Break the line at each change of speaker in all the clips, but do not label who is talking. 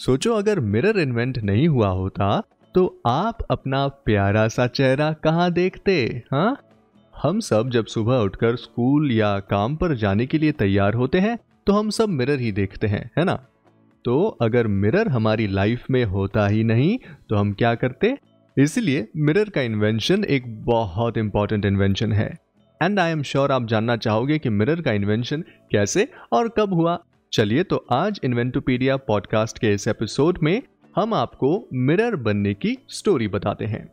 सोचो, अगर mirror invent नहीं हुआ होता तो आप अपना प्यारा सा चेहरा कहाँ देखते हाँ? हम सब जब सुबह उठकर स्कूल या काम पर जाने के लिए तैयार होते हैं तो हम सब मिरर ही देखते हैं, है ना? तो अगर मिरर हमारी लाइफ में होता ही नहीं तो हम क्या करते? इसलिए मिरर का इन्वेंशन एक बहुत इंपॉर्टेंट इन्वेंशन है। एंड आई एम श्योर आप जानना चाहोगे कि मिरर का इन्वेंशन कैसे और कब हुआ चलिए तो आज इन्वेंटोपीडिया पॉडकास्ट के इस एपिसोड में हम आपको मिरर बनने की स्टोरी बताते हैं।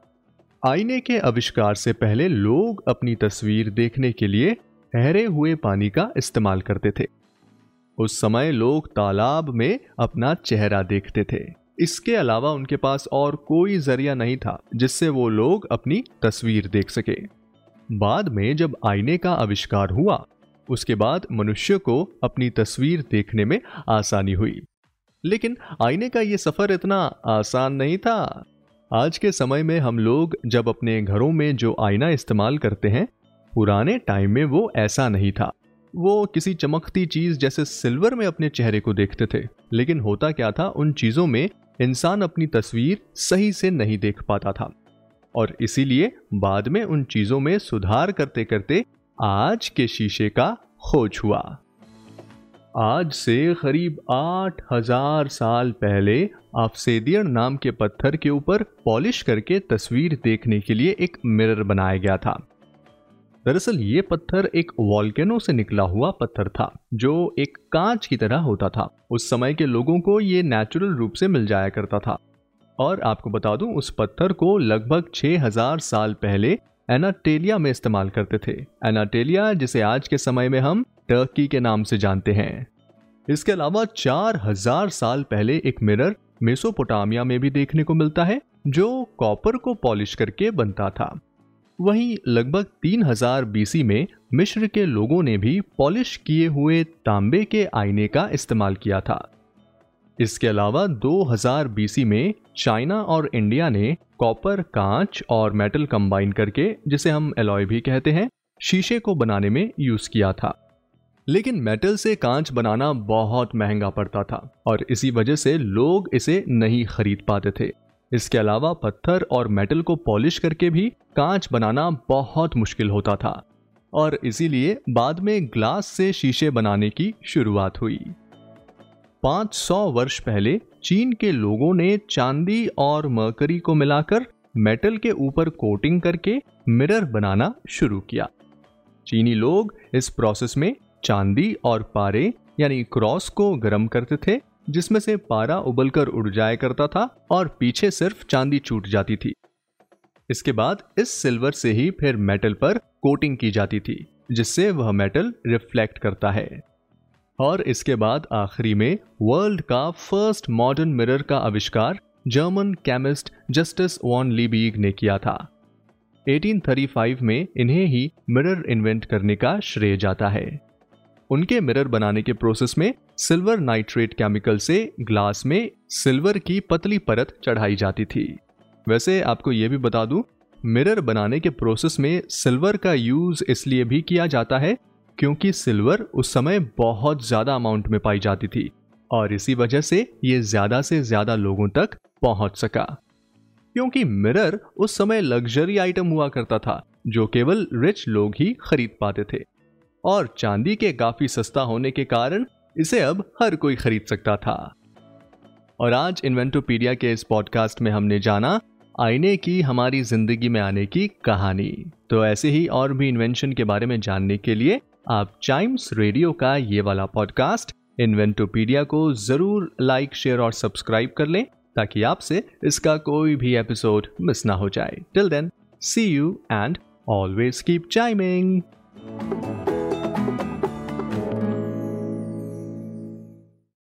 आईने के आविष्कार से पहले लोग अपनी तस्वीर देखने के लिए ठहरे हुए पानी का इस्तेमाल करते थे। उस समय लोग तालाब में अपना चेहरा देखते थे। इसके अलावा उनके पास और कोई ज़रिया नहीं था, जिससे वो लोग अपनी तस्वीर देख सके। बाद में जब आईने का आविष्कार हुआ उसके बाद मनुष्य को अपनी तस्वीर देखने में आसानी हुई। लेकिन आईने का ये सफ़र इतना आसान नहीं था। आज के समय में हम लोग जब अपने घरों में जो आईना इस्तेमाल करते हैं, पुराने टाइम में वो ऐसा नहीं था। वो किसी चमकती चीज़ जैसे सिल्वर में अपने चेहरे को देखते थे, लेकिन होता क्या था, उन चीज़ों में इंसान अपनी तस्वीर सही से नहीं देख पाता था। और इसीलिए बाद में उन चीज़ों में सुधार करते करते आज के शीशे का खोज हुआ। आज से करीब आठ हज़ार साल पहले ऑफसेदियन नाम के पत्थर के ऊपर पॉलिश करके तस्वीर देखने के लिए एक मिरर बनाया गया था। दरअसल ये पत्थर एक वॉल्केनो से निकला हुआ पत्थर था, जो एक कांच की तरह होता था। उस समय के लोगों को ये नेचुरल रूप से मिल जाया करता था। और आपको बता दूँ, उस पत्थर को लगभग 6000 साल पहले एनाटेलिया में इस्तेमाल करते थे। एनाटेलिया, जिसे आज के समय में हम टर्की के नाम से जानते हैं। इसके अलावा 4000 साल पहले एक मिरर मेसोपोटामिया में भी देखने को मिलता है, जो कॉपर को पॉलिश करके बनता था। वहीं लगभग 3000 बीसी में मिस्र के लोगों ने भी पॉलिश किए हुए तांबे के आईने का इस्तेमाल किया था। इसके अलावा 2000 बीसी में चाइना और इंडिया ने कॉपर, कांच और मेटल कंबाइन करके, जिसे हम एलॉय भी कहते हैं, शीशे को बनाने में यूज़ किया था। लेकिन मेटल से कांच बनाना बहुत महँगा पड़ता था, और इसी वजह से लोग इसे नहीं खरीद पाते थे। इसके अलावा पत्थर और मेटल को पॉलिश करके भी कांच बनाना बहुत मुश्किल होता था, और इसीलिए बाद में ग्लास से शीशे बनाने की शुरुआत हुई। 500 वर्ष पहले चीन के लोगों ने चांदी और मरकरी को मिलाकर मेटल के ऊपर कोटिंग करके मिरर बनाना शुरू किया। चीनी लोग इस प्रोसेस में चांदी और पारे, यानी क्रॉस को गर्म करते थे, जिसमें से पारा उबलकर उड़ जाया करता था और पीछे सिर्फ़ चांदी छूट जाती थी। इसके बाद इस सिल्वर से ही फिर मेटल पर कोटिंग की जाती थी, जिससे वह मेटल रिफ्लेक्ट करता है। और इसके बाद आखिरी में वर्ल्ड का फ़र्स्ट मॉडर्न मिरर का आविष्कार German chemist Justus von Liebig ने किया था। 1835 में इन्हें ही मिरर इन्वेंट करने का श्रेय जाता है। उनके मिरर बनाने के प्रोसेस में सिल्वर नाइट्रेट केमिकल से ग्लास में सिल्वर की पतली परत चढ़ाई जाती थी। वैसे आपको यह भी बता दूँ, मिरर बनाने के प्रोसेस में सिल्वर का यूज़ इसलिए भी किया जाता है क्योंकि सिल्वर उस समय बहुत ज़्यादा अमाउंट में पाई जाती थी और इसी वजह से ये ज़्यादा से ज़्यादा लोगों तक पहुँच सका। क्योंकि मिरर उस समय लग्जरी आइटम हुआ करता था, जो केवल रिच लोग ही खरीद पाते थे। और चांदी के काफ़ी सस्ता होने के कारण इसे अब हर कोई खरीद सकता था। और आज इन्वेंटोपीडिया के इस पॉडकास्ट में हमने जाना आईने की हमारी ज़िंदगी में आने की कहानी। तो ऐसे ही और भी इन्वेंशन के बारे में जानने के लिए आप चाइम्स रेडियो का ये वाला पॉडकास्ट इन्वेंटोपीडिया को ज़रूर लाइक शेयर और सब्सक्राइब कर लें, ताकि आपसे इसका कोई भी एपिसोड मिस ना हो जाए। Till then see you and always keep chiming